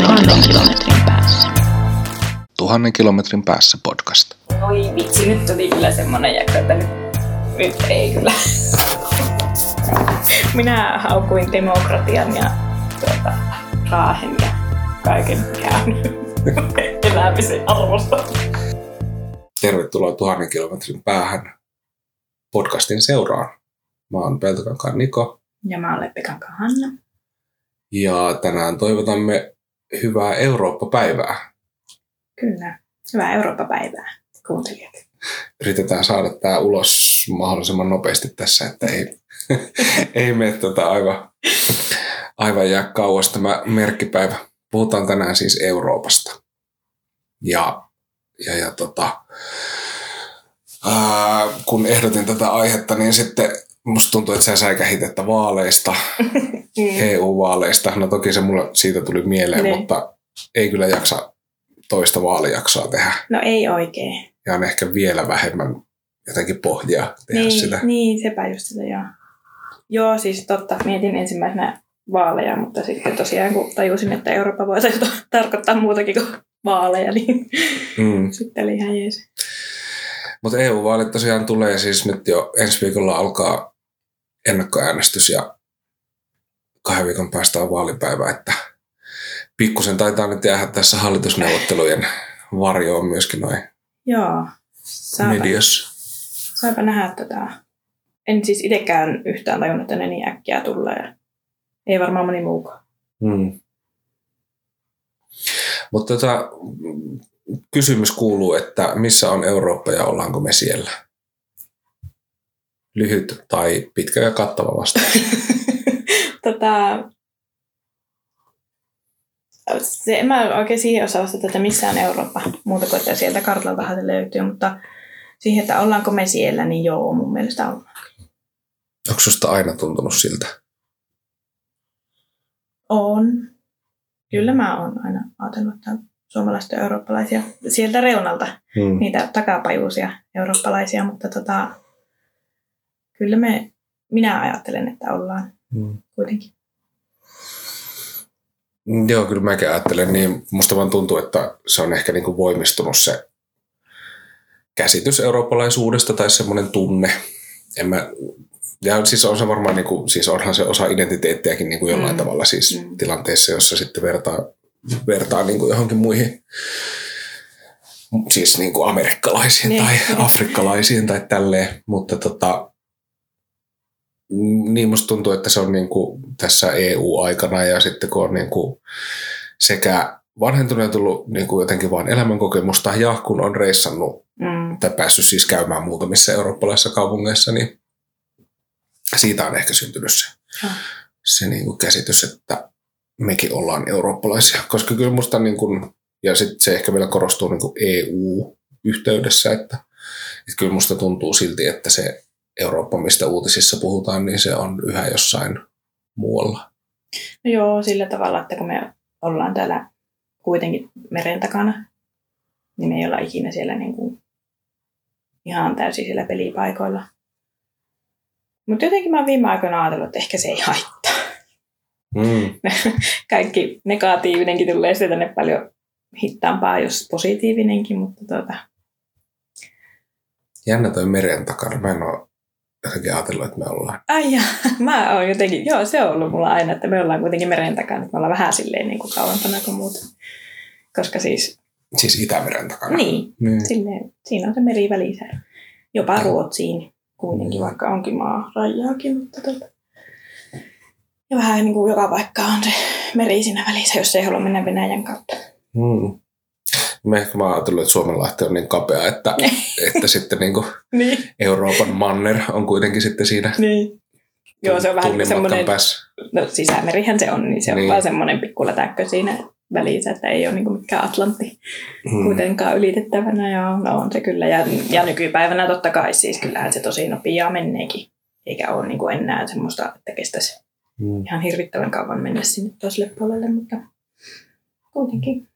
tuhannen kilometrin päässä. Tuhannen kilometrin päässä podcast. Oi vitsi, nyt tuli kyllä semmonen jakso, että nyt, nyt ei kyllä. Minä haukuin demokratian ja tuota, raahen ja kaiken mikä on elämisen arvosta. Tervetuloa tuhannen kilometrin päähän podcastin seuraan. Mä oon Peltokankaan Niko Ja mä olen Pekankaan Hanna. ja tänään toivotamme hyvää Eurooppa-päivää. Kyllä. Hyvää Eurooppa-päivää, kuuntelijat. Yritetään saada tämä ulos mahdollisimman nopeasti tässä, että ei, ei mene tota aivan, aivan jää kauas tämä merkkipäivä. Puhutaan tänään siis Euroopasta. Ja, ja, ja tota, ää, kun ehdotin tätä aihetta, niin sitten musta tuntuu, että sä säikähit, että vaaleista, EU-vaaleista. No toki se mulle siitä tuli mieleen, Niin. mutta ei kyllä jaksa toista vaalijaksoa tehdä. No ei oikein. Ja on ehkä vielä vähemmän jotenkin pohjaa tehdä Niin, sitä. niin, sepä just sitä, joo. Joo, siis totta. Mietin ensimmäisenä vaaleja, mutta sitten tosiaan kun tajusin, että Eurooppa voi tarkoittaa muutakin kuin vaaleja, niin Mm. sitten oli ihan jees. Mutta EU-vaalit tosiaan tulee siis nyt jo ensi viikolla alkaa ennakkoäänestys ja kahden viikon päästä on vaalipäivä, että pikkusen taitaa nyt jäädä tässä hallitusneuvottelujen varjoon myöskin noin Joo. Saapa, mediassa. saapa nähdä tätä. En siis itsekään yhtään tajunnut, että ne niin äkkiä tulee. Ei varmaan moni muukaan. Mm. Mutta tota, kysymys kuuluu, että missä on Eurooppa ja ollaanko me siellä? Lyhyt tai pitkä ja kattava vastaus. tota, se, en mä oikein siihen osaa vastata, että missä on Eurooppa, muuta kuin että sieltä kartaltahan se löytyy, mutta siihen, että ollaanko me siellä, niin joo, mun mielestä on. Onko susta aina tuntunut siltä? On. Kyllä mä oon aina ajatellut, että suomalaiset ja eurooppalaisia sieltä reunalta, Hmm. niitä takapajuisia eurooppalaisia, mutta tota, kyllä me, minä ajattelen, että ollaan Hmm. kuitenkin. Joo, kyllä mäkin ajattelen niin. Musta vaan tuntuu, että se on ehkä niin kuin voimistunut se käsitys eurooppalaisuudesta tai semmoinen tunne. En mä, ja siis on se varmaan, niin kuin, siis onhan se osa identiteettiäkin niin kuin jollain Mm. tavalla siis Mm. tilanteessa, jossa sitten vertaa, vertaa niin kuin johonkin muihin siis niin kuin amerikkalaisiin Niin, tai afrikkalaisiin tai tälleen, mutta tota, mm, niin musta tuntuu, että se on niin kuin tässä EU-aikana ja sitten kun on niin kuin sekä vanhentunut ja tullut niin kuin jotenkin vaan elämänkokemusta ja kun on reissannut Mm. tai päässyt siis käymään muutamissa eurooppalaisissa kaupungeissa, niin siitä on ehkä syntynyt se, se niin kuin käsitys, että mekin ollaan eurooppalaisia. Koska kyllä musta niin kuin, ja sitten se ehkä vielä korostuu niin kuin EU-yhteydessä, että, että kyllä musta tuntuu silti, että se Eurooppa, mistä uutisissa puhutaan, niin se on yhä jossain muualla. No joo, sillä tavalla, että kun me ollaan täällä kuitenkin meren takana, niin me ei olla ikinä siellä niin kuin ihan täysin siellä pelipaikoilla. Mutta jotenkin mä oon viime aikoina ajatellut, että ehkä se ei haittaa. Mm. Kaikki negatiivinenkin tulee sitten tänne paljon hittaampaa, jos positiivinenkin, mutta tuota, Jännä toi meren takana. Mä en ole jotenkin ajatellut, että me ollaan. ai ja, mä oon jotenkin, joo se on ollut mulla aina, että me ollaan kuitenkin meren takana, että me ollaan vähän silleen niin kuin kauempana kuin muut. Koska siis, Siis Itämeren takana. niin, niin. Silleen, siinä on se meri välissä. Jopa Joo. Ruotsiin kuitenkin, Mm. vaikka onkin maa rajaakin. Mutta tota. Ja vähän niin kuin joka paikka on se meri siinä välissä, jos ei halua mennä Venäjän kautta. Mm. Mä ehkä mä ajatellut, että Suomenlahti on niin kapea, että, että sitten niin kuin Niin. Euroopan manner on kuitenkin sitten siinä niin. Joo, se on vähän semmoinen, päässä. no sisämerihän se on, niin se on Niin. niin. vaan semmoinen pikkulätäkkö siinä välissä, että ei ole niin mikään Atlantti Mm. kuitenkaan ylitettävänä. Ja no on se kyllä. Ja, ja nykypäivänä totta kai siis kyllähän se tosi nopeaa menneekin. Eikä ole niin kuin enää semmoista, että kestäisi Mm. ihan hirvittävän kauan mennä sinne toiselle puolelle, mutta kuitenkin.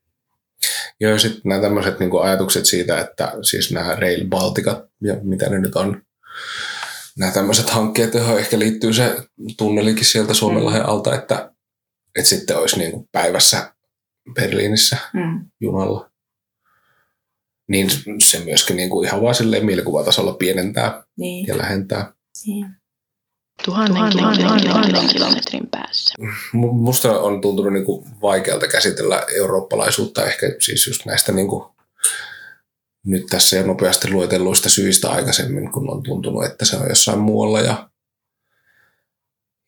Joo, ja sitten nämä tämmöiset niin ajatukset siitä, että siis nämä Rail Balticat ja mitä ne nyt on, nämä tämmöiset hankkeet, joihin ehkä liittyy se tunnelikin sieltä Suomenlahden alta, että, että sitten olisi niin kuin päivässä Berliinissä Mm. junalla. Niin se myöskin niin kuin ihan vaan silleen mielikuvatasolla pienentää Niin. ja lähentää. niin. Tuhannen kilometrin, kilometrin päässä. Mu- Musta on tuntunut niin kuin vaikealta käsitellä eurooppalaisuutta ehkä siis just näistä niin kuin nyt tässä jo nopeasti luetelluista syistä aikaisemmin, kun on tuntunut, että se on jossain muualla ja,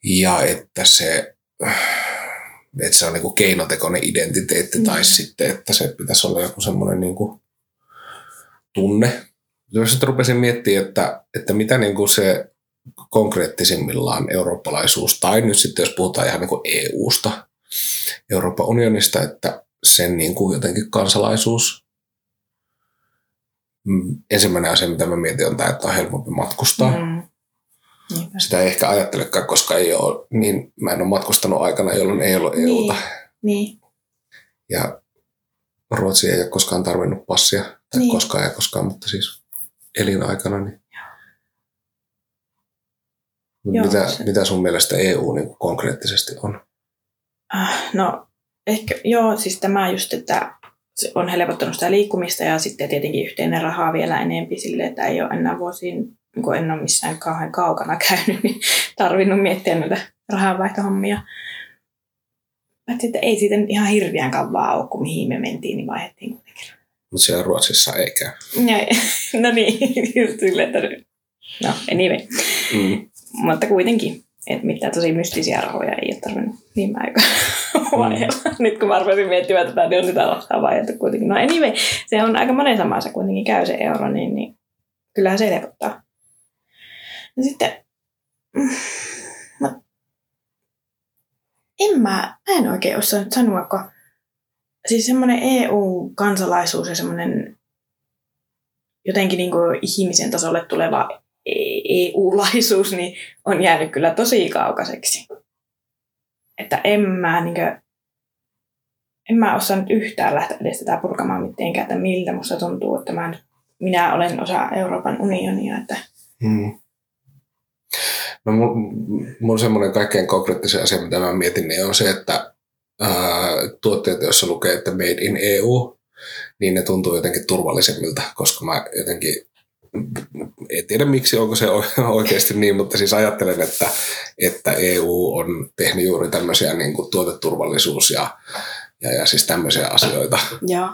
ja että se, että se on niin kuin keinotekoinen identiteetti Mm. tai sitten, että se pitäisi olla joku semmoinen niin kuin tunne. Jos sitten rupesin miettimään, että, että mitä niin kuin se konkreettisimmillaan eurooppalaisuus, tai nyt sitten jos puhutaan ihan niin kuin EU-sta, Euroopan unionista, että sen niin kuin jotenkin kansalaisuus. Mm, Ensimmäinen asia, mitä mä mietin, on tämä, että on helpompi matkustaa. Mm. Niinpä. Sitä ei ehkä ajattelekaan, koska ei ole, niin mä en ole matkustanut aikana, jolloin ei ollut Niin. EUta. Niin. Ja Ruotsi ei ole koskaan tarvinnut passia, tai Niin. niin. koskaan ja koskaan, mutta siis elinaikana. Niin. Joo, mitä, se- mitä sun mielestä EU niin konkreettisesti on? Ah, No ehkä, joo, siis tämä just, että se on helpottanut sitä liikkumista ja sitten tietenkin yhteinen rahaa vielä enempi sille, että ei ole enää vuosiin, kun en ole missään kauhean kaukana käynyt, niin tarvinnut miettiä noita rahanvaihtohommia. Että ei siitä ihan hirveän kauan ole, kun mihin me mentiin, niin vaihdettiin kuitenkin. Mutta siellä Ruotsissa ei käy. Ja, no niin, just silleen, että no anyway. Mm. Mutta kuitenkin, että mitään tosi mystisiä rahoja ei ole tarvinnut viime aikoina vaiheella. Nyt kun mä rupesin miettimään tätä, niin on sitä rahaa vaihdettu kuitenkin. No anyway, se on aika monessa maassa kuitenkin käy se euro, niin, niin kyllähän se helpottaa. No sitten, mm, no, en mä, mä en oikein osaa nyt sanoa, kun siis semmoinen EU-kansalaisuus ja semmoinen jotenkin niin kuin ihmisen tasolle tuleva EU-laisuus niin on jäänyt kyllä tosi kaukaiseksi. Että en mä, niin kuin, en mä osaa nyt yhtään lähteä edes tätä purkamaan mitenkään, että miltä musta tuntuu, että mä nyt, minä olen osa Euroopan unionia. Että, Mm. No, mulla mul semmoinen kaikkein konkreettisin asia, mitä mä mietin, niin on se, että ää, tuotteet, joissa lukee, että made in EU, niin ne tuntuu jotenkin turvallisemmilta, koska mä jotenkin en tiedä miksi, onko se oikeasti niin, mutta siis ajattelen, että, että EU on tehnyt juuri tämmöisiä niin kuin tuoteturvallisuus ja, ja, ja siis tämmöisiä asioita. Joo.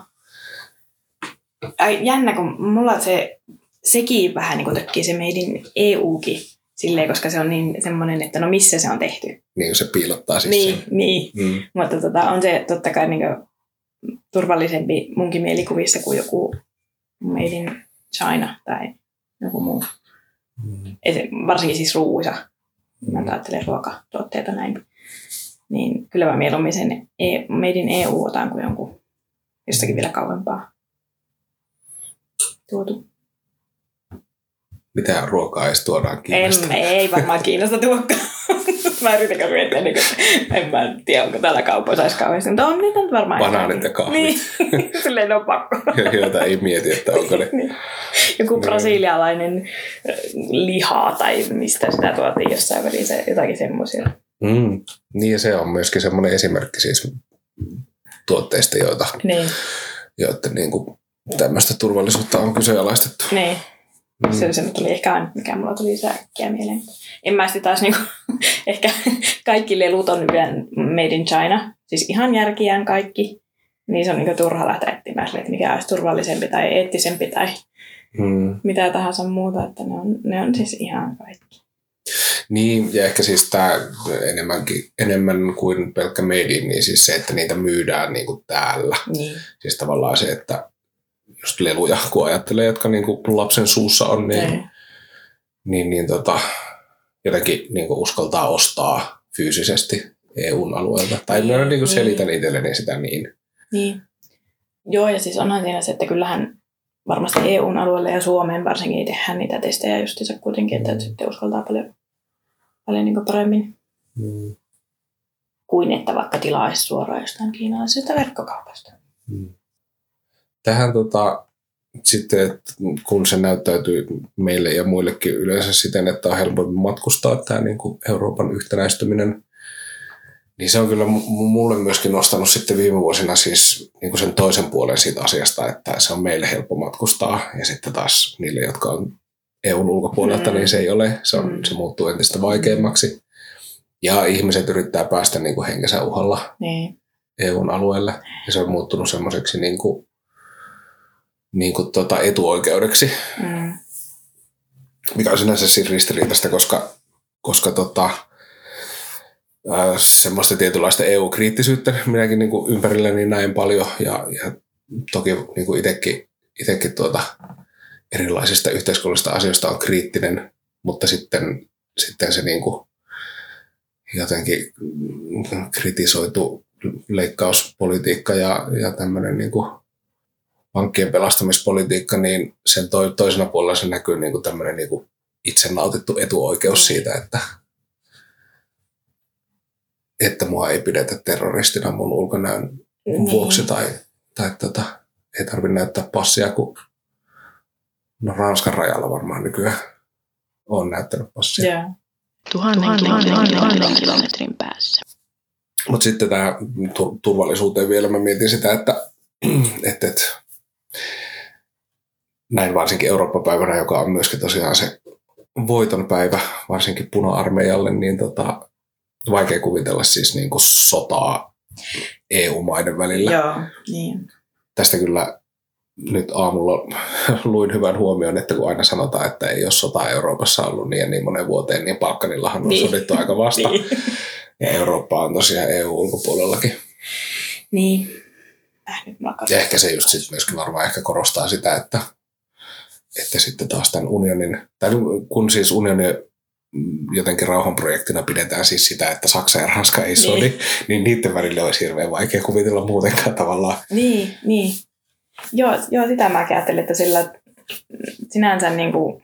Ai, jännä, kun mulla se, sekin vähän niin kuin tökkii se meidän EUkin, silleen, koska se on niin semmoinen, että no missä se on tehty. Niin se piilottaa siis Niin, sen. niin. Mm. Mutta tota, on se totta kai niin turvallisempi munkin mielikuvissa kuin joku in China tai joku muu. Mm. Varsinkin siis ruuissa. Mä nyt ajattelen ruokatuotteita näin. Niin kyllä mä mieluummin sen e- Made in EU otan kuin jonkun jostakin vielä kauempaa tuotu. Mitä ruokaa edes tuodaan En, Kiinasta? ei varmaan Kiinasta tuokkaan. mä yritän kyllä miettiä, niin kuin, en mä tiedä, onko täällä kaupoissa edes kauheasti, mutta on niitä nyt varmaan. Banaanit ja kahvit. Niin, silleen on pakko. joita ei mieti, että onko ne. Niin. Joku Niin. brasilialainen äh, liha tai mistä sitä tuotiin jossain välissä, jotakin semmoisia. Mm. Niin ja se on myöskin semmoinen esimerkki siis tuotteista, joita, Niin, joiden niin kuin tämmöistä turvallisuutta on kyseenalaistettu. niin. Mm. Se, se nyt oli ehkä aina, mikä mulla tuli se äkkiä mieleen. En mä sitten taas niinku, ehkä kaikki lelut on vielä made in China. Siis ihan järkiään kaikki. Niin se on niinku turha lähteä etsimään sille, että mikä olisi turvallisempi tai eettisempi tai Mm. mitä tahansa muuta. Että ne on, ne on siis ihan kaikki. Niin, ja ehkä siis tämä enemmänkin, enemmän kuin pelkkä made in, niin siis se, että niitä myydään niin kuin täällä. Niin. Siis tavallaan se, että just leluja, kun ajattelee, jotka niin kuin lapsen suussa on, niin, Niin. niin, niin tota, jotenkin niin kuin uskaltaa ostaa fyysisesti EUn alueelta. Tai Niin, minä niin kuin niin. selitän itselleni sitä niin. Niin. Joo, ja siis onhan siinä se, että kyllähän varmasti EUn alueelle ja Suomeen varsinkin tehdään niitä testejä justiinsa kuitenkin, että Mm. sitten uskaltaa paljon, paljon niin paremmin Mm. kuin että vaikka tilaisi suoraan jostain kiinalaisesta verkkokaupasta. Tähän tota, sitten, että kun se näyttäytyy meille ja muillekin yleensä siten, että on helpompi matkustaa tämä niin kuin Euroopan yhtenäistyminen, Niin se on kyllä mu- mulle myöskin nostanut sitten viime vuosina siis niin kuin sen toisen puolen siitä asiasta, että se on meille helppo matkustaa ja sitten taas niille, jotka on EUn ulkopuolelta, Mm. niin se ei ole. Se, on, Mm. se muuttuu entistä vaikeammaksi. Ja ihmiset yrittää päästä niin kuin henkensä uhalla Niin. EUn alueelle ja se on muuttunut semmoiseksi niin kuin, niin kuin tota etuoikeudeksi, Mm. mikä on sinänsä siis ristiriitaista, koska, koska tota, ää, semmoista tietynlaista EU-kriittisyyttä minäkin niin kuin ympärilläni näin paljon ja, ja toki niin kuin itsekin, itsekin tuota, erilaisista yhteiskunnallisista asioista on kriittinen, mutta sitten, sitten se niin kuin jotenkin kritisoitu leikkauspolitiikka ja, ja tämmöinen niin kuin pankkien pelastamispolitiikka, niin sen to, toisena puolella se näkyy niin kuin tämmöinen niin kuin itse nautittu etuoikeus Mm. siitä, että, että mua ei pidetä terroristina mun ulkonäön Niin. vuoksi tai, tai tota, ei tarvitse näyttää passia, kun no Ranskan rajalla varmaan nykyään on näyttänyt passia. Joo. Tuhannen, tuhannen, tuhannen, tuhannen kilometrin päässä. Mutta sitten tämä turvallisuuteen vielä mä mietin sitä, että, että, että näin varsinkin Eurooppa-päivänä, joka on myöskin tosiaan se voiton päivä, varsinkin puna-armeijalle, niin tota, vaikea kuvitella siis niin kuin sotaa EU-maiden välillä. Joo, niin. Tästä kyllä nyt aamulla luin hyvän huomion, että kun aina sanotaan, että ei ole sotaa Euroopassa ollut niin ja niin monen vuoteen, niin Balkanillahan on Niin. sodittu aika vasta. Niin. Ja Eurooppa on tosiaan EU-ulkopuolellakin. niin. Äh, nyt mä Ja ehkä se just sit myöskin varmaan ehkä korostaa sitä, että, että sitten taas tämän unionin, tai kun siis unioni jotenkin rauhanprojektina pidetään siis sitä, että Saksa ja Ranska ei sodi, niin, niin niiden välillä olisi hirveän vaikea kuvitella muutenkaan tavallaan. Niin, niin. Joo, joo sitä mä ajattelin, että sillä sinänsä niin kuin,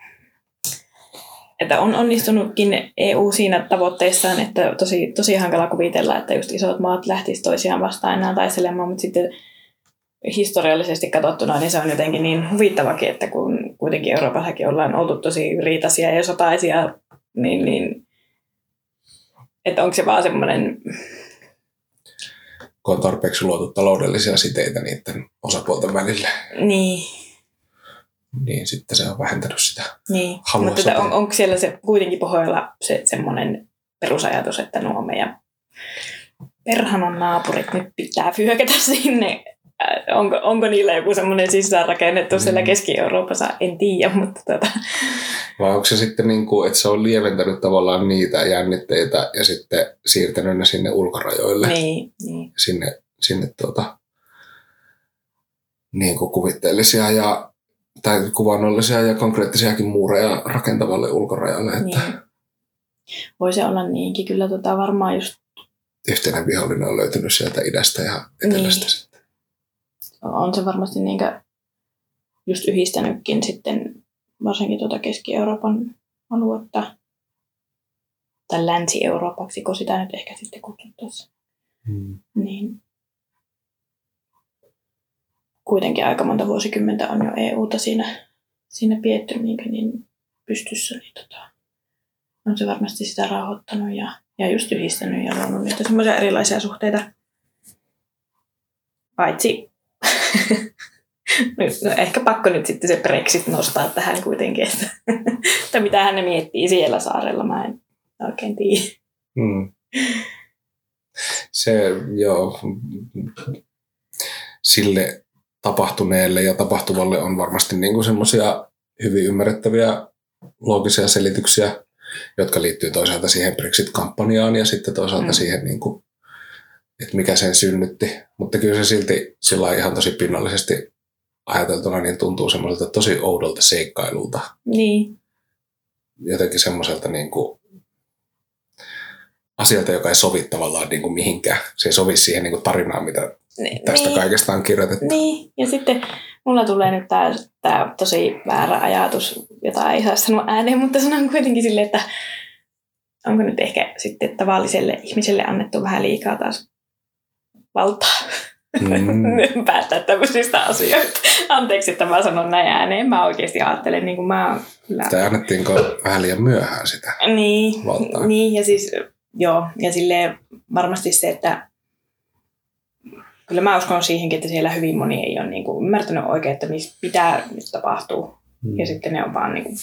että on onnistunutkin EU siinä tavoitteissaan, että tosi, tosi hankala kuvitella, että just isot maat lähtisivät toisiaan vastaan enää taistelemaan, mutta sitten historiallisesti katsottuna, niin se on jotenkin niin huvittavakin, että kun kuitenkin Euroopassakin ollaan oltu tosi riitaisia ja sotaisia, niin, niin että onko se vaan semmoinen, kun on tarpeeksi luotu taloudellisia siteitä niiden osapuolten välille, niin, niin sitten se on vähentänyt sitä. Niin, halua mutta on, onko siellä se kuitenkin pohjoilla se semmoinen perusajatus, että nuo meidän perhanan naapurit nyt pitää fyökätä sinne. Äh, Onko, onko niillä joku semmoinen sisäänrakennettu siellä Mm. Keski-Euroopassa? En tiedä, mutta tota, Vai onko se sitten niin kuin, että se on lieventänyt tavallaan niitä jännitteitä ja sitten siirtänyt ne sinne ulkorajoille? niin, niin, sinne, sinne tuota, niin kuin kuvitteellisia ja tai kuvannollisia ja konkreettisiakin muureja rakentavalle ulkorajalle, että niin. Voi se olla niinkin. Kyllä tota varmaan just yhteinen vihollinen on löytynyt sieltä idästä ja etelästä. Niin. On se varmasti niinkä just yhdistänytkin sitten varsinkin tuota Keski-Euroopan aluetta. Tai Länsi-Euroopaksi, kun sitä nyt ehkä sitten kutsuttaisiin. Hmm. niin kuitenkin aika monta vuosikymmentä on jo EUta siinä, siinä pietty niin, niin pystyssä, niin tota, on se varmasti sitä rauhoittanut ja, ja just yhdistänyt ja luonut niitä semmoisia erilaisia suhteita. Paitsi, no ehkä pakko nyt sitten se Brexit nostaa tähän kuitenkin, että, että mitä hän ne miettii siellä saarella, mä en oikein tiedä. Hmm. Se, joo, sille tapahtuneelle ja tapahtuvalle on varmasti niin semmoisia hyvin ymmärrettäviä loogisia selityksiä, jotka liittyy toisaalta siihen Brexit-kampanjaan ja sitten toisaalta Mm. mm. siihen, niin kuin, että mikä sen synnytti. Mutta kyllä se silti sillä ihan tosi pinnallisesti ajateltuna niin tuntuu semmoiselta tosi oudolta seikkailulta. Niin, Jotenkin semmoiselta niin kuin, asialta, joka ei sovi tavallaan niin kuin mihinkään. Se ei sovi siihen niin kuin tarinaan, mitä Ni- tästä niin. kaikesta on kirjoitettu. Niin, ja sitten mulla tulee nyt tämä tää tosi väärä ajatus, jota ei saa sanoa ääneen, mutta sanon kuitenkin sille, että onko nyt ehkä sitten tavalliselle ihmiselle annettu vähän liikaa taas valtaa Mm. päättää tämmöisistä asioista. Anteeksi, että mä sanon näin ääneen. Mä oikeasti ajattelen, niin kuin mä kyllä... Tai annettiinko vähän liian myöhään sitä? Niin, valtaa. niin, ja siis joo, ja silleen varmasti se, että kyllä mä uskon siihenkin, että siellä hyvin moni ei ole niin kuin ymmärtänyt oikein, että missä pitää nyt tapahtuu. Mm. Ja sitten ne on vaan niin kuin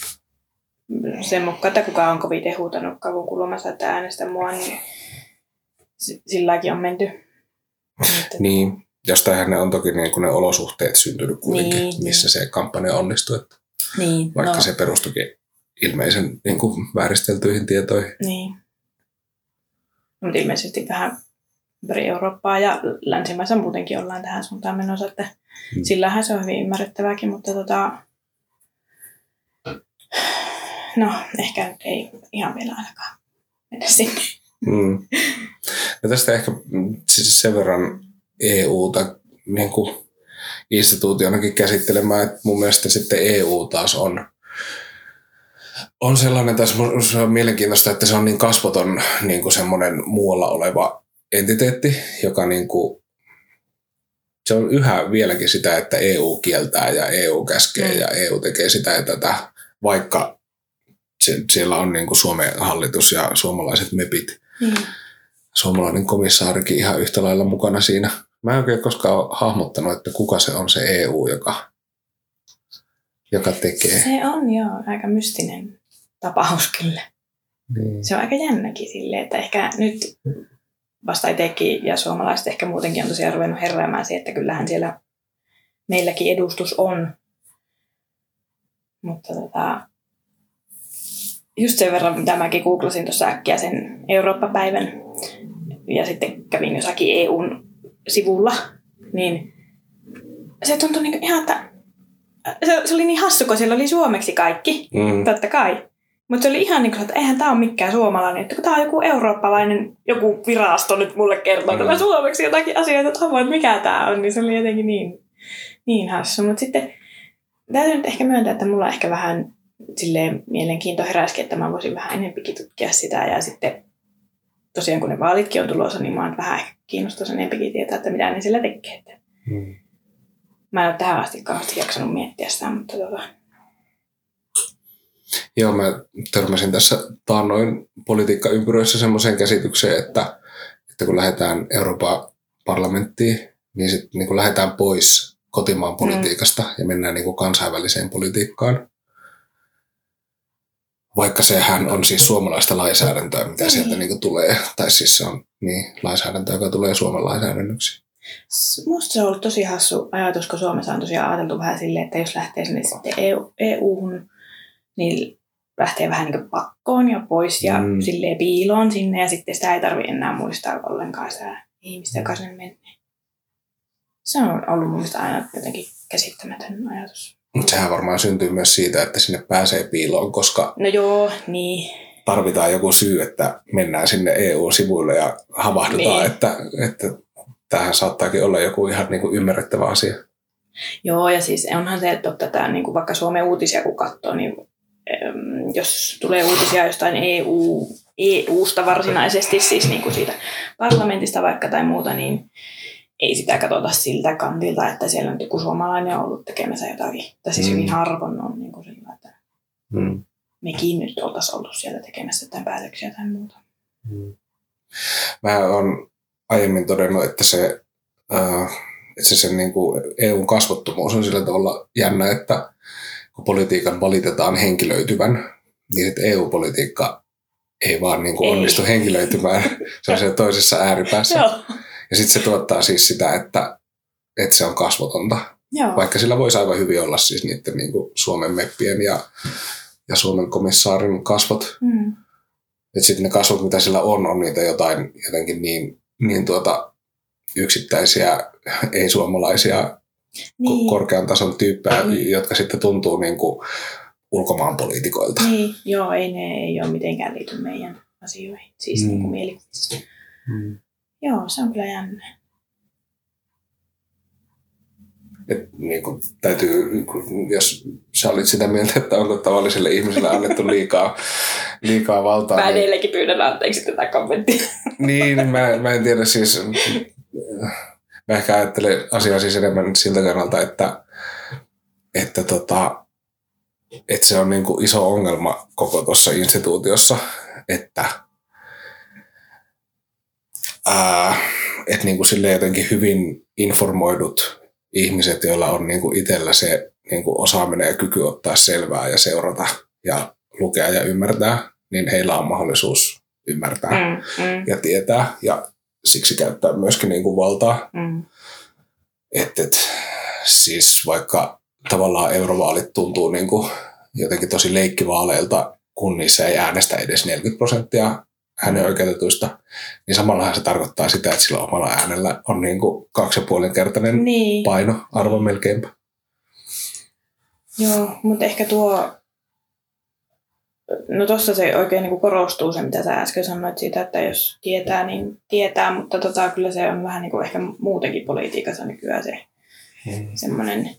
sen mukaan, että kuka on kovin tehutanut kavun kulmassa, että äänestä mua, niin silläkin on menty. Niin, jostainhan ne on toki niin kuin ne olosuhteet syntynyt kuitenkin, Niin, missä se kampanja onnistui. Että Niin, vaikka no, se perustukin ilmeisen niin kuin vääristeltyihin tietoihin. Niin. Mutta ilmeisesti vähän ympäri Eurooppaa ja länsimaissa muutenkin ollaan tähän suuntaan menossa, että Mm. sillähän se on hyvin ymmärrettävääkin, mutta tota, no ehkä nyt ei ihan vielä ainakaan mennä sinne. Mm. Ja tästä ehkä siis sen verran EUta niin kuin instituutionakin käsittelemään, että mun mielestä sitten EU taas on, on sellainen, tai se on mielenkiintoista, että se on niin kasvoton niin kuin semmoinen muualla oleva entiteetti, joka niin kuin, se on yhä vieläkin sitä, että EU kieltää ja EU käskee Mm. ja EU tekee sitä ja tätä, vaikka se, siellä on niin kuin Suomen hallitus ja suomalaiset mepit Niin. suomalainen komissaarikin ihan yhtä lailla mukana siinä. Mä en oikein koskaan ole hahmottanut, että kuka se on se EU, joka, joka tekee. Se on joo aika mystinen tapaus kyllä. Niin. Se on aika jännäkin silleen, että ehkä nyt vasta itsekin ja suomalaiset ehkä muutenkin on tosiaan ruvennut heräämään siihen, että kyllähän siellä meilläkin edustus on. Mutta tota, just sen verran, mitä mäkin googlasin tuossa äkkiä sen Eurooppa-päivän ja sitten kävin jossakin EUn sivulla, niin se tuntui niin ihan, että se, se oli niin hassu, kun siellä oli suomeksi kaikki, Mm. totta kai. Mutta se oli ihan niin kuin, että eihän tämä ole mikään suomalainen, että kun tämä on joku eurooppalainen joku virasto nyt mulle kertoo Mm. mm. tämä suomeksi jotakin asioita, että avoin, mikä tämä on, niin se oli jotenkin niin, niin hassu. Mutta sitten täytyy nyt ehkä myöntää, että mulla ehkä vähän silleen mielenkiinto heräsikin, että mä voisin vähän enempikin tutkia sitä ja sitten tosiaan kun ne vaalitkin on tulossa, niin mä oon vähän ehkä kiinnostunut enempikin tietää, että mitä ne sillä tekee. Että Mm. Mä en ole tähän asti kauheasti jaksanut miettiä sitä, mutta tota, Joo, mä törmäsin tässä taannoin politiikkaympyröissä semmoiseen käsitykseen, että, että kun lähdetään Euroopan parlamenttiin, niin sitten niin lähdetään pois kotimaan politiikasta ja mennään niin kuin kansainväliseen politiikkaan. Vaikka sehän on siis suomalaista lainsäädäntöä, mitä Niin. sieltä niin kuin tulee. Tai siis se on niin, lainsäädäntöä, joka tulee Suomen lainsäädännöksi. Musta se on ollut tosi hassu ajatus, kun Suomessa on tosiaan ajateltu vähän silleen, että jos lähtee sinne sitten EU, EU-hun, niin lähtee vähän niin pakkoon ja pois ja Mm. mm. silleen piiloon sinne ja sitten sitä ei tarvi enää muistaa ollenkaan sitä ihmistä, joka sinne menee. Se on ollut mun mielestä aina jotenkin käsittämätön ajatus. Mutta sehän varmaan syntyy myös siitä, että sinne pääsee piiloon, koska No joo, niin. tarvitaan joku syy, että mennään sinne EU-sivuille ja havahdutaan, Niin. että, että tämähän saattaakin olla joku ihan niin kuin ymmärrettävä asia. Joo, ja siis onhan se totta, tämä, niin kuin vaikka Suomen uutisia kun katsoo, niin jos tulee uutisia jostain EU, EUsta varsinaisesti, siis niin kuin siitä parlamentista vaikka tai muuta, niin ei sitä katsota siltä kantilta, että siellä on joku suomalainen ollut tekemässä jotakin. Tai siis Mm. hyvin harvoin on niin kuin sillä, että Mm. mekin nyt oltaisiin ollut siellä tekemässä jotain päätöksiä tai muuta. Mä oon aiemmin todennut, että se, äh, että se sen niin kuin EUn kasvottomuus on sillä tavalla jännä, että kun politiikan valitetaan henkilöityvän, niin sitten EU-politiikka ei vaan niin kuin Ei. onnistu henkilöitymään. Se on siellä toisessa ääripäässä. Joo. Ja sitten se tuottaa siis sitä, että, että se on kasvotonta. Joo. Vaikka sillä voisi aivan hyvin olla siis niiden niin kuin Suomen meppien ja, ja Suomen komissaarin kasvot. Mm. Että sitten ne kasvot, mitä sillä on, on niitä jotain jotenkin niin, niin tuota, yksittäisiä, ei-suomalaisia niin. Korkean tason tyyppejä, Niin. jotka sitten tuntuu niin kuin ulkomaan poliitikoilta. Niin, joo, ei ne ei ole mitenkään liity meidän asioihin, siis Mm. mm. niin kuin mielikuvissa. Mm. Joo, se on kyllä jännä. Et niin kuin täytyy, jos sä olit sitä mieltä, että onko tavalliselle ihmiselle annettu liikaa, liikaa valtaa. Mä niin- edelleenkin pyydän anteeksi tätä kommenttia. Niin, niin mä, mä en tiedä siis, mä ehkä ajattelen asiaa siis enemmän siltä kannalta, että, että, tota, että se on niin kuin iso ongelma koko tuossa instituutiossa, että, ää, että niin kuin sille jotenkin hyvin informoidut ihmiset, joilla on niin kuin itsellä se niin kuin osaaminen ja kyky ottaa selvää ja seurata ja lukea ja ymmärtää, niin heillä on mahdollisuus ymmärtää Mm, mm, ja tietää ja siksi käyttää myöskin niin kuin valtaa. mm. Et, et, siis vaikka tavallaan eurovaalit tuntuu niin kuin jotenkin tosi leikkivaaleilta, kun niissä ei äänestä edes 40 prosenttia hänen oikeutetuista, niin samallahan se tarkoittaa sitä, että sillä omalla äänellä on niin kuin kaksi ja puolen kertainen Niin, paino, arvo melkeinpä. joo, mutta ehkä tuo, no tuossa se oikein niin korostuu se, mitä sä äsken sanoit siitä, että jos tietää, niin tietää, mutta tota, kyllä se on vähän niin kuin ehkä muutenkin politiikassa nykyään se semmoinen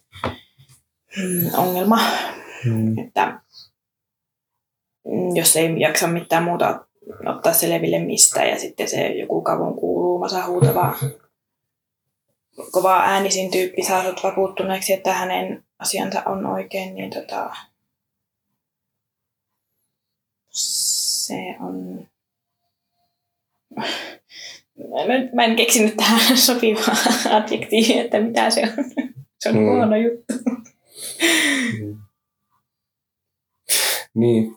mm, ongelma, Mm. että mm, jos ei jaksa mitään muuta ottaa selville mistä ja sitten se joku kavun kuuluu masa huutava kova äänisin tyyppi saa sut vakuuttuneeksi, että hänen asiansa on oikein, niin tota, se on... Mä en, mä en keksinyt tähän sopivaa adjektiivia, että mitä se on. Se on Mm. huono juttu. Niin,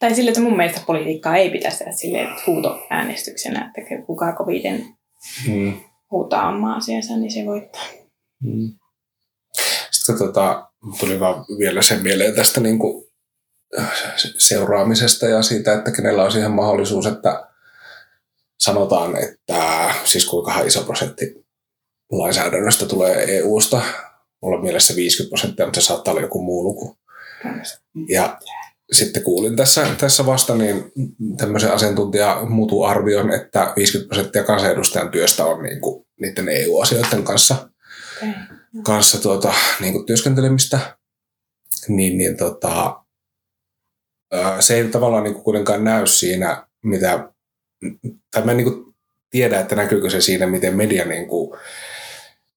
Tai sille, että mun mielestä politiikkaa ei pitäisi tehdä silleen että huutoäänestyksenä, että kuka koviten mm. huutaa omaa asiansa, niin se voittaa. Mm. Sitten tota, tuli vaan vielä sen mieleen tästä niin kuin seuraamisesta ja siitä, että kenellä on siihen mahdollisuus, että sanotaan, että siis kuinka iso prosentti lainsäädännöstä tulee EU-sta. Mulla on mielessä 50 prosenttia, mutta se saattaa olla joku muu luku. Ja sitten kuulin tässä, tässä vasta niin tämmöisen asiantuntija mutu arvion, että 50 prosenttia kansanedustajan työstä on niin kuin niiden EU-asioiden kanssa Okay. kanssa tuota, niin kuin työskentelemistä, niin, niin tota, se ei tavallaan niin kuin kuitenkaan näy siinä, mitä, tai mä en niin kuin tiedä, että näkyykö se siinä, miten media niin kuin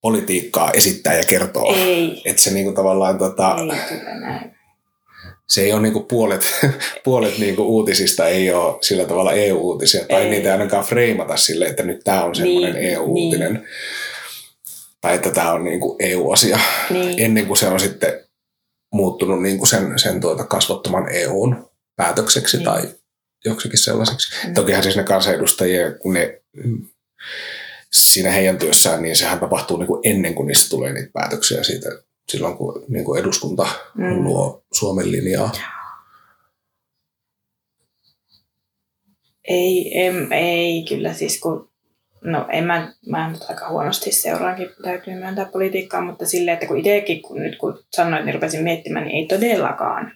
politiikkaa esittää ja kertoo. Ei, Että se niin kuin tavallaan, tota, ei kyllä näin. Se ei ole niin kuin puolet, puolet niin kuin uutisista ei ole sillä tavalla EU-uutisia, tai Ei. niitä ei ainakaan freimata sille, että nyt tämä on semmoinen Niin, EU-uutinen. Tai että tämä on niin kuin EU-asia. Niin, ennen kuin se on sitten muuttunut niin kuin sen, sen tuota kasvottoman EUn päätökseksi Niin. tai joksikin sellaiseksi. Mm. Tokihan siis ne kansanedustajia, kun ne siinä heidän työssään, niin sehän tapahtuu niin kuin ennen kuin niistä tulee niitä päätöksiä siitä, silloin kun niin kuin eduskunta Mm. luo Suomen linjaa. ei, em, ei kyllä siis kun, no en mä, mä nyt aika huonosti seuraankin, täytyy myöntää politiikkaa, mutta silleen, että kun itsekin, kun nyt kun sanoit, niin rupesin miettimään, niin ei todellakaan.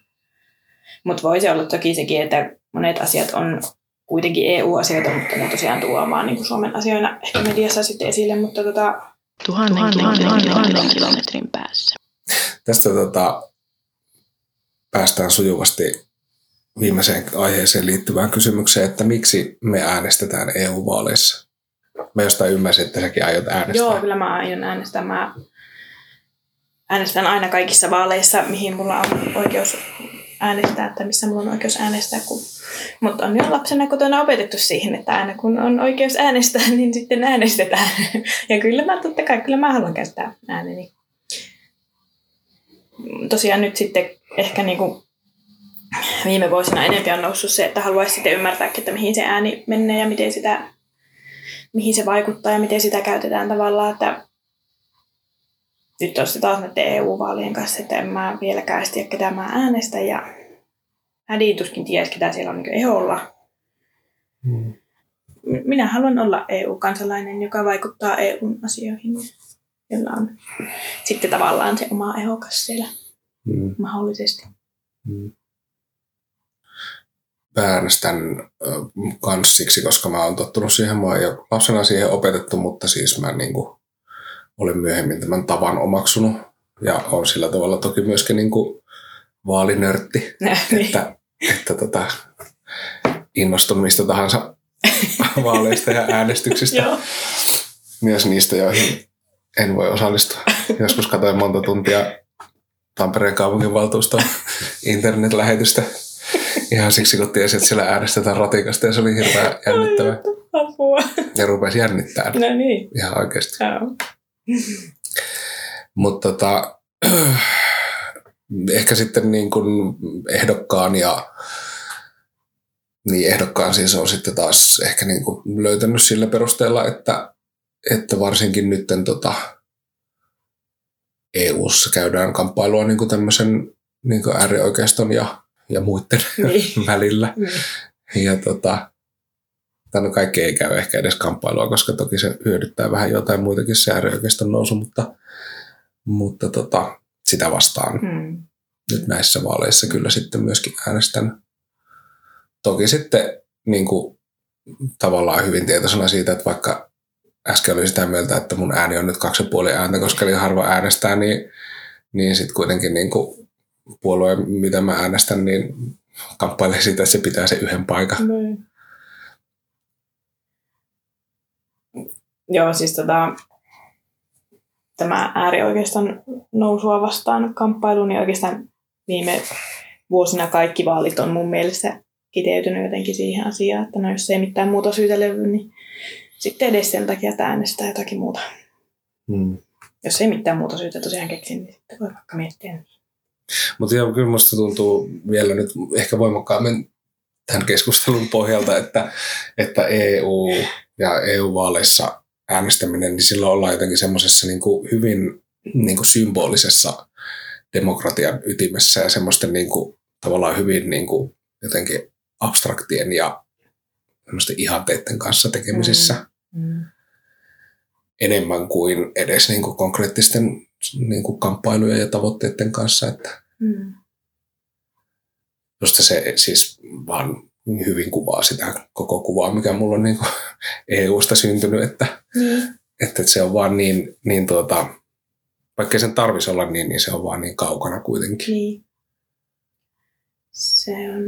Mutta voi se olla toki sekin, että monet asiat on kuitenkin EU-asioita, mutta ne tosiaan tuo vaan niin kuin Suomen asioina ehkä mediassa sitten esille, mutta tota, Tuhannen, tuhannen, tuhannen kilometrin päässä. Tästä tota, päästään sujuvasti viimeiseen aiheeseen liittyvään kysymykseen, että miksi me äänestetään EU-vaaleissa? Mä jostain ymmärsin, että säkin aiot äänestää. Joo, kyllä mä aion äänestää. Mä äänestän aina kaikissa vaaleissa, mihin mulla on oikeus äänestää tai missä mulla on oikeus äänestää. Kun... Mutta on jo lapsena kotona opetettu siihen, että aina kun on oikeus äänestää, niin sitten äänestetään. Ja kyllä mä totta kai, kyllä mä haluan käyttää ääneni. Tosiaan nyt sitten ehkä niin kuin viime vuosina enemmän on noussut se, että haluaisi sitten ymmärtää, että mihin se ääni menee ja miten sitä mihin se vaikuttaa ja miten sitä käytetään tavallaan, että nyt on taas näiden EU-vaalien kanssa, että en mä vieläkään tiedä, ketä mä äänestän ja äidin tuskin ties, ketä siellä on niin eholla. Mm. Minä haluan olla EU-kansalainen, joka vaikuttaa EU-asioihin jolla on sitten tavallaan se oma ehokas siellä Mm. mahdollisesti. Mm. Mä äänestän ö, kans siksi, koska mä oon tottunut siihen, mä oon jo lapsena siihen opetettu, mutta siis mä niin kuin, olen myöhemmin tämän tavan omaksunut ja on sillä tavalla toki myöskin niin kuin vaalinörtti, Niin. että, että tota, innostun mistä tahansa vaaleista ja äänestyksistä, myös niistä, joihin en voi osallistua. Joskus katsoin monta tuntia Tampereen kaupunginvaltuuston internetlähetystä ihan siksi, kun tiesin, että siellä äänestetään ratikasta ja se oli hirveän jännittävää. apua. Ja rupesi jännittää No niin. ihan oikeasti. Joo. Mutta tota, ehkä sitten niin kuin ehdokkaan ja niin ehdokkaan siis on sitten taas ehkä niin kuin löytänyt sillä perusteella, että, että varsinkin nyt tota, EU-ssa käydään kamppailua niin kuin tämmöisen niin kuin äärioikeiston ja, ja muiden Niin. välillä. Niin. Ja tota, tai no kaikki ei käy ehkä edes kamppailua, koska toki se hyödyttää vähän jotain muitakin se äärioikeiston nousu, mutta, mutta tota, sitä vastaan Mm. nyt näissä vaaleissa kyllä sitten myöskin äänestän. Toki sitten niin kuin, tavallaan hyvin tietoisena siitä, että vaikka äsken oli sitä mieltä, että mun ääni on nyt kaksi ja puoli ääntä, koska liian harva äänestää, niin, niin sitten kuitenkin niin kuin puolue, mitä mä äänestän, niin kamppailee siitä, että se pitää se yhden paikan. Niin. Joo, siis tota, tämä äärioikeiston nousua vastaan kamppailu, niin oikeastaan viime vuosina kaikki vaalit on mun mielestä kiteytynyt jotenkin siihen asiaan, että no jos ei mitään muuta syytä löydy, niin sitten edes sen takia, että äänestää jotakin muuta. Hmm. Jos ei mitään muuta syytä tosiaan keksi, niin sitten voi vaikka miettiä. Mutta kyllä musta tuntuu vielä nyt ehkä voimakkaammin tämän keskustelun pohjalta, että, että EU ja EU-vaaleissa äänestäminen, niin silloin ollaan jotenkin semmoisessa niin kuin hyvin niin kuin symbolisessa demokratian ytimessä ja semmoisten niin kuin, tavallaan hyvin niin kuin, jotenkin abstraktien ja semmoisten ihanteiden kanssa tekemisissä Mm. enemmän kuin edes niin kuin konkreettisten niin kuin kamppailujen ja tavoitteiden kanssa, että Mm. Se siis vaan hyvin kuvaa sitä koko kuvaa, mikä mulla on niin EUsta syntynyt, että, Niin. että se on vaan niin, niin tuota, vaikka sen tarvisi olla niin, niin se on vaan niin kaukana kuitenkin. Niin. Se on...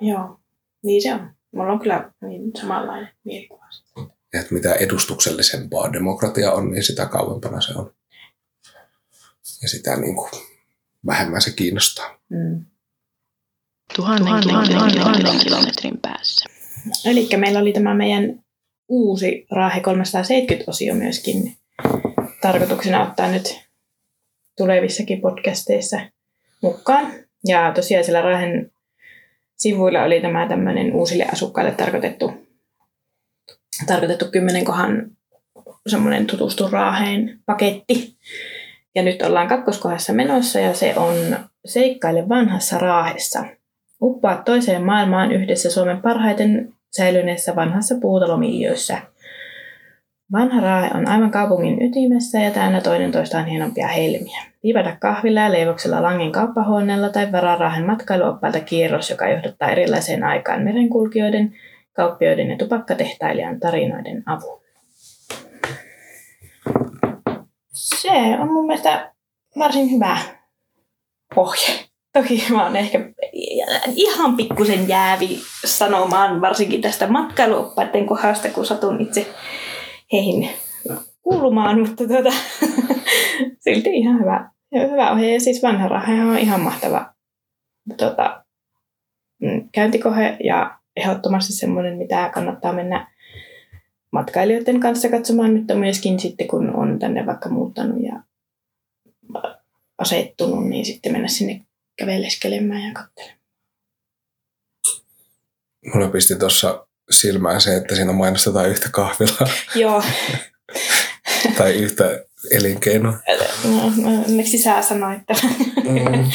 Joo, niin se on. Mulla on kyllä niin samanlainen mielikuva. Että mitä edustuksellisempaa demokratia on, niin sitä kauempana se on. Ja sitä niin kuin vähemmän se kiinnostaa. Mm. Tuhannen, kilometrin, kilometrin päässä. Eli meillä oli tämä meidän uusi Raahe 370-osio myöskin tarkoituksena ottaa nyt tulevissakin podcasteissa mukaan. Ja tosiaan siellä Raahen sivuilla oli tämä tämmöinen uusille asukkaille tarkoitettu, tarkoitettu kymmenen kohan semmoinen tutustu Raaheen paketti. Ja nyt ollaan kakkoskohdassa menossa ja se on Seikkaile vanhassa Raahessa. Uppaa toiseen maailmaan yhdessä Suomen parhaiten säilyneessä vanhassa puutalomiijössä. Vanha Raahe on aivan kaupungin ytimessä ja täynnä toinen toistaan hienompia helmiä. Viivata kahvilla ja leivoksella Langen kauppahuoneella tai varaa Raahen matkailuoppailta kierros, joka johdattaa erilaiseen aikaan merenkulkijoiden, kauppioiden ja tupakkatehtailijan tarinoiden avulla. Se on mun mielestä varsin hyvä pohje. Toki mä oon ehkä ihan pikkusen jäävi sanomaan, varsinkin tästä matkailuoppaiden kohdasta, kun satun itse heihin kuulumaan, mutta tuota, silti ihan hyvä, hyvä ohje. Ja siis vanha raha on ihan mahtava tuota, mm, käyntikohe ja ehdottomasti semmoinen, mitä kannattaa mennä matkailijoiden kanssa katsomaan, mutta myöskin sitten kun on tänne vaikka muuttanut ja asettunut, niin sitten mennä sinne käveleskelemään ja katselemaan. Mulla pisti tuossa silmään se, että siinä mainostetaan yhtä kahvilaa Joo, tai yhtä elinkeinoa. no, no, onneksi sä sanoit. Mm.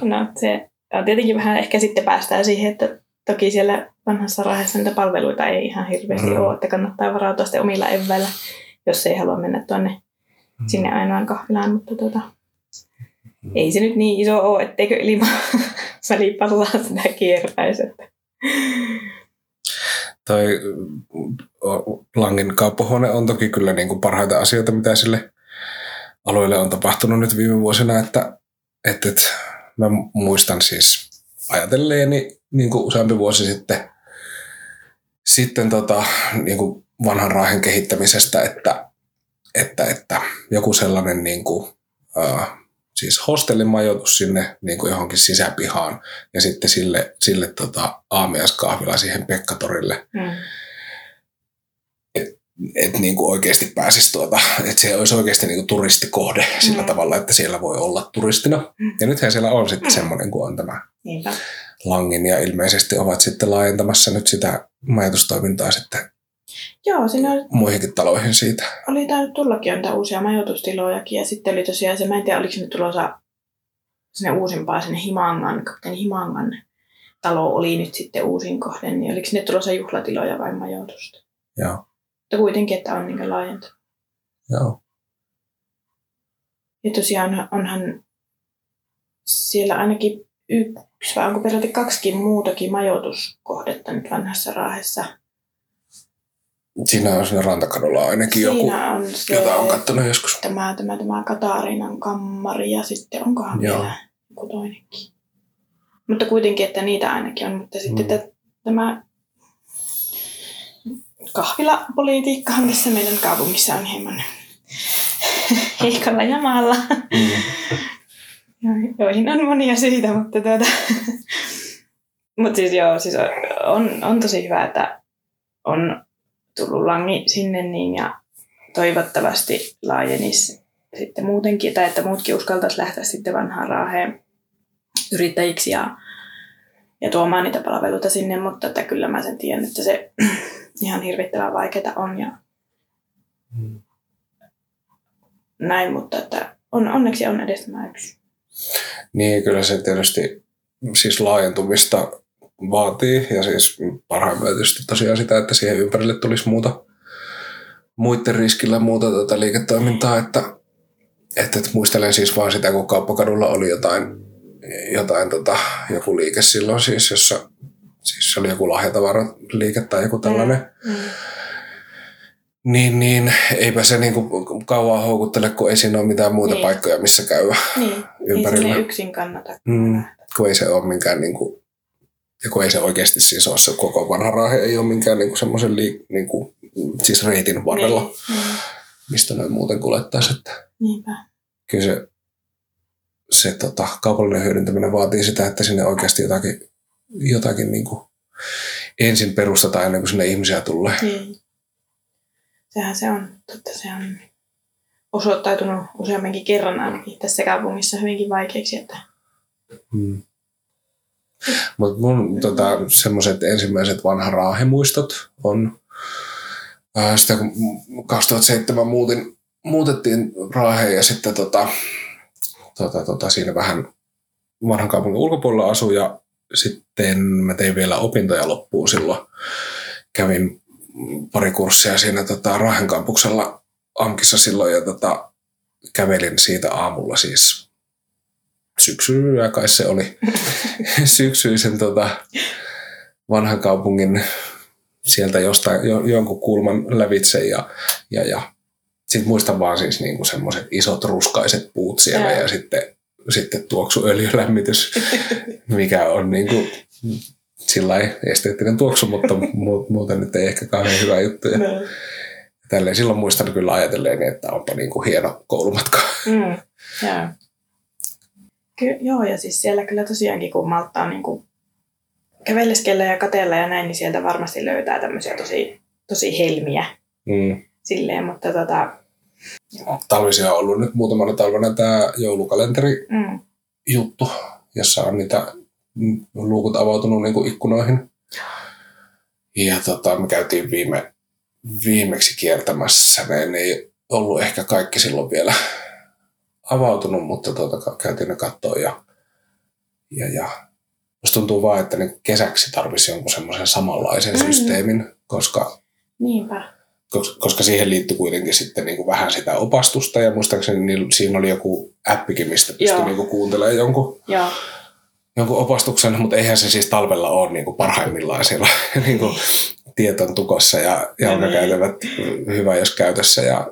No, se on tietenkin vähän ehkä sitten päästään siihen, että toki siellä vanhassa rahassa niitä palveluita ei ihan hirveästi Mm. ole, että kannattaa varautua sitten omilla eväillä, jos ei halua mennä tuonne Mm. sinne ainoan kahvilaan, mutta tota, ei se nyt niin iso ole, etteikö ilma välipallaa sitä kiertäisi. O- Langin kauppahuone on toki kyllä niin kuin parhaita asioita, mitä sille alueelle on tapahtunut nyt viime vuosina, että, että, että mä muistan siis ajatelleeni niin kuin useampi vuosi sitten, sitten tota, niin kuin vanhan raahen kehittämisestä, että, että, että joku sellainen niin kuin, siis hostellin majoitus sinne niin kuin johonkin sisäpihaan ja sitten sille, sille tota, aamiaiskahvila siihen Pekkatorille. Mm. Että niin kuin oikeasti pääsisi tuota, että se olisi oikeasti niin kuin turistikohde sillä Mm. tavalla, että siellä voi olla turistina. Mm. Ja nythän siellä on sitten Mm. semmoinen, kun on tämä Niinpä. Langin ja ilmeisesti ovat sitten laajentamassa nyt sitä majoitustoimintaa sitten Joo, siinä oli, muihinkin taloihin siitä. oli tainnut tullakin niitä uusia majoitustilojakin. Ja sitten oli tosiaan se, mä en tiedä oliko sinne tulossa sinne uusimpaan, sinne Himangan, kapteeni Himangan talo oli nyt sitten uusin kohde, niin oliko sinne tulossa juhlatiloja vai majoitusta? Joo, Mutta kuitenkin, että on niin laajentunut. joo. Ja tosiaan onhan siellä ainakin yksi, vai onko peräti kaksikin muutakin majoituskohdetta nyt vanhassa Raahessa. Siinä on siinä rantakadulla ainakin joku, Siinä on se, jota on katsonut joskus. tämä, tämä, tämä Katariinan kammari ja sitten onkohan Joo. vielä joku toinenkin. Mutta kuitenkin, että niitä ainakin on. Mutta sitten Mm. tämä kahvilapolitiikkahan tässä meidän kaupungissa on hieman heikolla jamalla. Mm. Jo- joihin on monia syitä, mutta tuota... Mutta siis joo, siis on, on tosi hyvä, että on tullut langi sinne niin ja toivottavasti laajenisi sitten muutenkin, tai että muutkin uskaltaisi lähteä sitten vanhaan raaheen yrittäjiksi ja, ja tuomaan niitä palveluita sinne, mutta että kyllä mä sen tiedän, että se ihan hirvittävän vaikeaa on ja Mm. näin, mutta että on, onneksi on edes tämä yksi. Niin, kyllä se tietysti siis laajentumista vaatii ja siis parhaimmillaan tietysti tosiaan sitä, että siihen ympärille tulisi muuta muiden riskillä muuta tätä liiketoimintaa, että, että, että muistelen siis vaan sitä, kun kauppakadulla oli jotain, jotain tota, joku liike silloin siis, jossa siis se oli joku lahjatavaraliike tai joku tällainen, Mm. niin, niin eipä se niinku kauan houkuttele, kun ei siinä ole mitään muita Niin. paikkoja, missä käydä. Niin, ei Ympärillä. sinne yksin kannata. Mm. kun ei se ole minkään niin kuin, ja kun ei se oikeasti siis ole se koko vanha raahe, ei ole minkään niin kuin semmoisen liik, niin kuin, siis reitin varrella, Niin, niin, mistä noin muuten kuljettaisiin. Että niinpä. kyllä se, se tota, kaupallinen hyödyntäminen vaatii sitä, että sinne oikeasti jotakin, jotakin niin kuin ensin perustetaan ennen kuin sinne ihmisiä tulee. Niin. Sehän se on, totta se on osoittautunut useamminkin kerran ainakin tässä kaupungissa hyvinkin vaikeaksi, että Mm. Mutta mun tota, semmoiset ensimmäiset vanha raahemuistot on ää, sitä kun 2007 muutin, muutettiin Raaheen ja sitten tota, tota, tota, siinä vähän vanhan kaupungin ulkopuolella asui ja sitten mä tein vielä opintoja loppuun silloin. Kävin pari kurssia siinä tota, Raahen kampuksella Amkissa silloin ja tota, kävelin siitä aamulla siis syksyllä kai se oli syksyisen tota, vanhan kaupungin sieltä jostain, jo, jonkun kulman lävitse ja, ja, ja sitten muistan vaan siis niinku semmoiset isot ruskaiset puut siellä Joo. ja sitten, sitten tuoksuöljylämmitys, mikä on niinku sillä esteettinen tuoksu, mutta mu- muuten nyt ei ehkä kauhean hyvä juttu. Ja no. tälleen silloin muistan kyllä ajatelleen, että onpa niinku hieno koulumatka. mm, joo. Ky- joo, ja siis siellä kyllä tosiaankin, kun malttaa niin kuin kävelleskellä ja katella ja näin, niin sieltä varmasti löytää tämmöisiä tosi, tosi helmiä Mm. silleen, mutta tota, Talvisia on ollut nyt muutamana talvena tämä joulukalenteri mm, juttu, jossa on niitä luukut avautunut niin kuin ikkunoihin. Ja tota, me käytiin viime, viimeksi kiertämässä. Ne ei ollut ehkä kaikki silloin vielä avautunut, mutta tota, käytiin ne kattoa ja, ja, ja musta tuntuu vaan, että niin kesäksi tarvisi jonkun semmoisen samanlaisen Mhm. systeemin, koska niinpä. koska, koska siihen liittyi kuitenkin sitten niin kuin vähän sitä opastusta ja muistaakseni niin siinä oli joku appikin, mistä pystyi niin kuuntelemaan jonkun, Joo, jonkun opastuksen, mutta eihän se siis talvella ole niin kuin parhaimmillaan siellä niin kuin tiet on tukossa ja jalkakäytävät hyvä jos käytössä ja,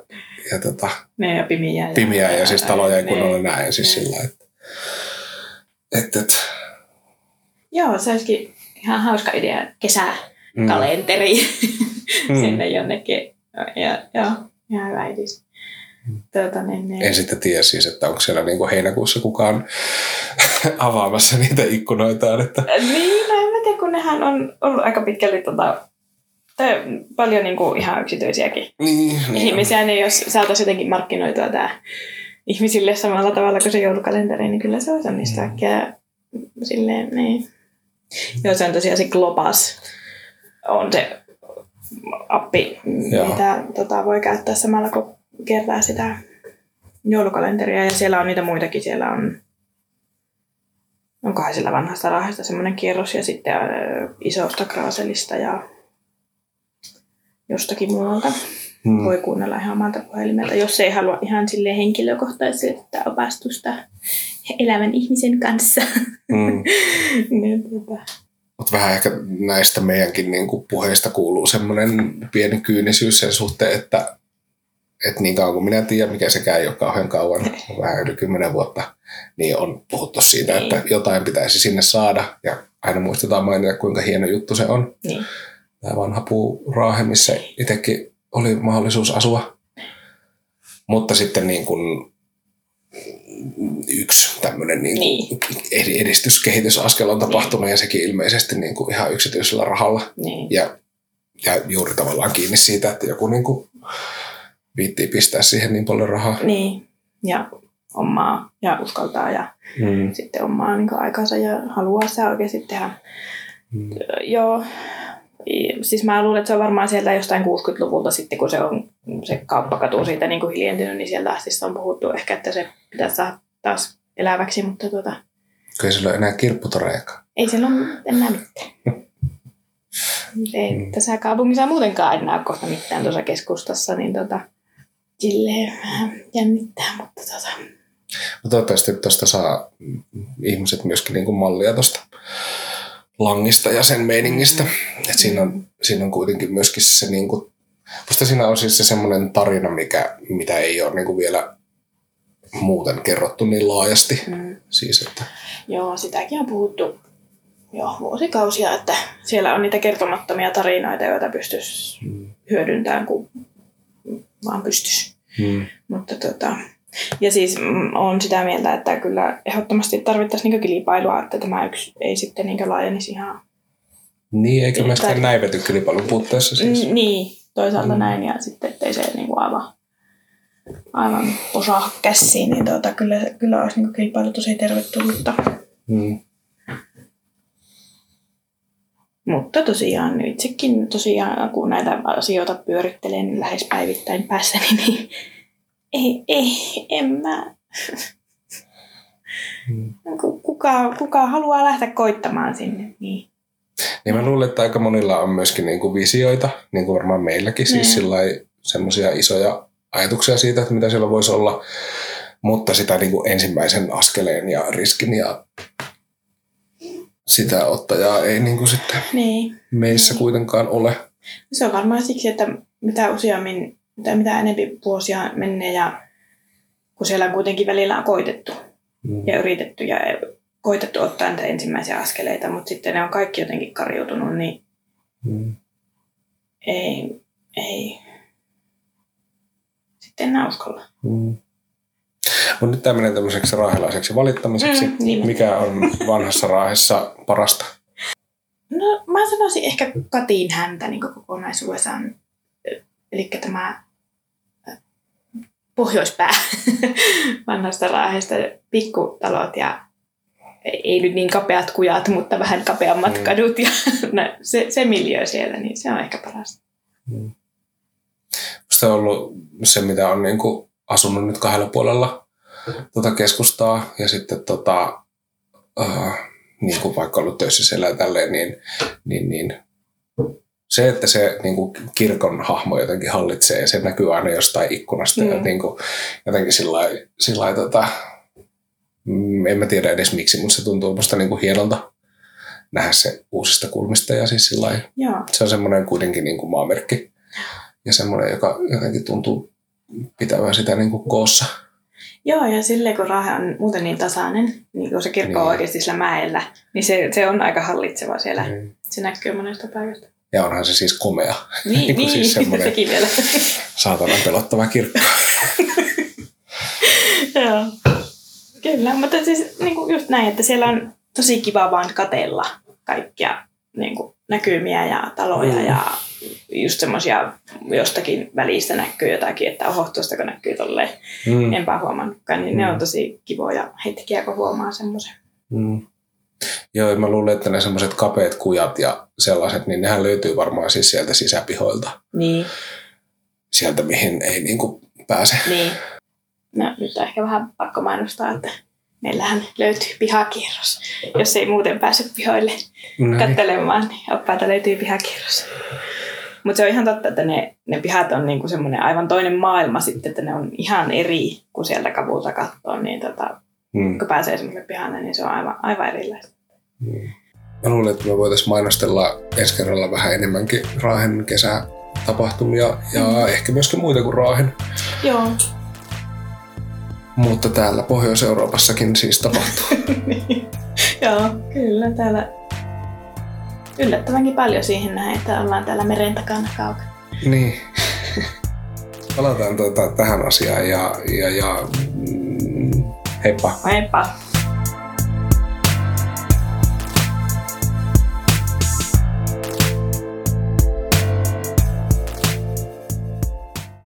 ja tota, ne ja pimiä. Ja, pimiä ja siis taloja ei kunnolla näe siis ne. sillä että et, et, Joo, se olisikin ihan hauska idea, mm, kesäkalenteri mm, sinne jonnekin. Ja, joo, ihan hyvä idis. Tuota, niin, niin. En sitten tiedä siis, että onko siellä niin kuin heinäkuussa kukaan avaamassa niitä ikkunoitaan. Että... Niin, no en mä tiedä, kun nehän on ollut aika pitkälti tota, tai paljon niin kuin ihan yksityisiäkin Niin, niin. ihmisiä, niin jos saataisiin jotenkin markkinoitua tämä ihmisille samalla tavalla kuin se joulukalenteri, niin kyllä se olisi onnistua Mm. äkkiä silleen, niin. Joo, se on tosiaan se Globas, on se appi, Joo. mitä tota, voi käyttää samalla kun kertaa sitä joulukalenteria. Ja siellä on niitä muitakin, siellä on onkohan sillä vanhasta rahasta semmoinen kierros ja sitten isosta kraaselista ja jostakin muualta Hmm. voi kuunnella ihan omalta puhelimelta, jos ei halua ihan sille henkilökohtaista opastusta elävän ihmisen kanssa. Hmm. niin, tota. Mutta vähän ehkä näistä meidänkin niin kuin puheista kuuluu semmoinen pieni kyynisyys sen suhteen, että, että niin kauan kuin minä tiedän, mikä sekään ei ole kauhean kauan, vähän yli kymmenen vuotta, niin on puhuttu siitä, Niin. että jotain pitäisi sinne saada ja aina muistetaan mainita, kuinka hieno juttu se on. Niin. Tämä vanha puuraahe, missä itsekin oli mahdollisuus asua. Mutta sitten niin kuin yksi tämmöinen niin Niin. niin. edistyskehitysaskel on tapahtunut ja sekin ilmeisesti niin kuin ihan yksityisellä rahalla. Niin. Ja, ja juuri tavallaan kiinni siitä, että joku niin kuin viittii pistää siihen niin paljon rahaa. niin. Ja omaa ja uskaltaa ja Mm. sitten omaa niin aikansa ja haluaa sitä oikeasti tehdä. Mm. Joo, siis mä luulen, että se on varmaan sieltä jostain 60-luvulta sitten, kun se on se kauppakatu siitä niin kuin hiljentynyt, niin sieltä asti on puhuttu ehkä, että se pitäisi saada taas eläväksi, mutta tuota, Kyllä sillä ole enää kirpputorejakaan. ei siellä ole enää mitään. Ei Mm. tässä kaupungissa muutenkaan enää ole kohta mitään tuossa keskustassa, niin tota, silleen vähän jännittää, mutta tota, Mutta toivottavasti tuosta saa ihmiset myöskin niin kuin mallia tuosta langista ja sen meiningistä. Et siinä, on, siinä on kuitenkin myöskin se, niin kuin, musta siinä on siis se semmoinen tarina, mikä, mitä ei ole niin kuin vielä muuten kerrottu niin laajasti. mm. Siis, että, Joo, sitäkin on puhuttu jo vuosikausia, että siellä on niitä kertomattomia tarinoita, joita pystyisi mm. hyödyntämään, kun vaan pystyisi. Mm. Mutta tota, ja siis mm, on sitä mieltä, että kyllä ehdottomasti tarvittaisiin niin kilpailua, että tämä yksi ei sitten niin laajenisi ihan. Niin, eikä myöskään Tai- näivety kilpailun puutteessa siis. Mm, niin, toisaalta Mm. näin ja sitten ettei se niin kuin aivan, aivan osaa käsiin, niin tota, kyllä, kyllä olisi niin kilpailu tosi tervetullutta. Mm. Mutta tosiaan itsekin tosiaan, kun näitä asioita pyörittelee niin lähes päivittäin päässäni, niin ei, ei, en mä. Mm. Ku- Kuka, kuka haluaa lähteä koittamaan sinne, niin Niin mä luulen, että aika monilla on myöskin niin kuin visioita, niin kuin varmaan meilläkin, siis Niin. semmoisia isoja ajatuksia siitä, että mitä siellä voisi olla, mutta sitä niin kuin ensimmäisen askeleen ja riskin ja sitä ottajaa ei niin kuin sitten niin. meissä Niin. kuitenkaan ole. Se on varmaan siksi, että mitä useammin tai mitä enempi vuosia menee ja kun siellä on kuitenkin välillä on koitettu Mm. ja yritetty ja koitettu ottaa niitä ensimmäisiä askeleita, mutta sitten ne on kaikki jotenkin karjutunut, niin Mm. ei, ei sitten enää uskalla. Mm. Mutta nyt tämä menee tämmöiseksi raahelaiseksi valittamiseksi. Mm, niin. Mikä on vanhassa raahessa parasta? No mä sanoisin ehkä Katiin häntä niin kokonaisuudessaan. Eli tämä pohjoispää vanhasta raahesta, pikkutalot ja ei nyt niin kapeat kujat, mutta vähän kapeammat Mm. kadut ja se, se miljö siellä, niin se on ehkä parasta. Musta on ollut se, mitä on niin kuin asunut nyt kahdella puolella tuota keskustaa ja sitten tota, uh, niin kuin vaikka ollut töissä siellä ja tälleen, niin, niin, niin se, että se niin kuin kirkon hahmo jotenkin hallitsee, se näkyy aina jostain ikkunasta mm. ja Mm. niin kuin, jotenkin sillä lailla- tota, mm, en mä tiedä edes miksi, mutta se tuntuu musta niin kuin hienolta nähdä se uusista kulmista ja siis sillä se on semmoinen kuitenkin niin kuin maamerkki ja semmoinen, joka jotenkin tuntuu pitävän sitä niin kuin koossa. Joo, ja silleen kun Raahe on muuten niin tasainen, niin kun se kirkko on Niin. oikeasti sillä mäellä, niin se, se on aika hallitseva siellä. Mm. Se näkyy monesta paikasta. Ja onhan se siis komea, Niin, Niin niin siis semmoinen- sekin vielä. saatanan pelottava kirkko. Joo. Kyllä, mutta siis niin kuin just näin, että siellä on tosi kiva vaan katella kaikkia niin kuin näkymiä ja taloja Mm. ja just semmoisia jostakin välistä näkyy jotakin, että oho, tuostako näkyy tolleen. Mm. Enpä huomannutkaan, niin ne Mm. on tosi kivoja hetkiä, kun huomaa semmoisen. Mm. Joo, mä luulen, että ne semmoiset kapeat kujat ja sellaiset, niin nehän löytyy varmaan siis sieltä sisäpihoilta. Niin, Sieltä, mihin ei niinku pääse. niin. No nyt on ehkä vähän pakko mainostaa, että meillähän löytyy pihakierros. Jos ei muuten pääse pihoille Näin. katselemaan, niin oppaita löytyy pihakierros. Mutta se on ihan totta, että ne, ne pihat on niinku semmoinen aivan toinen maailma sitten, että ne on ihan eri, kun sieltä kavulta katsoo, niin tota, Mm. kun pääsee semmoiselle pihalle, niin se on aivan, aivan erilaista. Mm. Mä luulen, että me voitaisiin mainostella ensi kerralla vähän enemmänkin Raahen kesätapahtumia ja Mm. ehkä myöskin muita kuin Raahen. Joo. Mutta täällä Pohjois-Euroopassakin siis tapahtuu. Joo, kyllä täällä yllättävänkin paljon siihen näin, että ollaan täällä meren takana kaukana. niin. Palataan tuota, tähän asiaan ja, ja, ja 黑吧，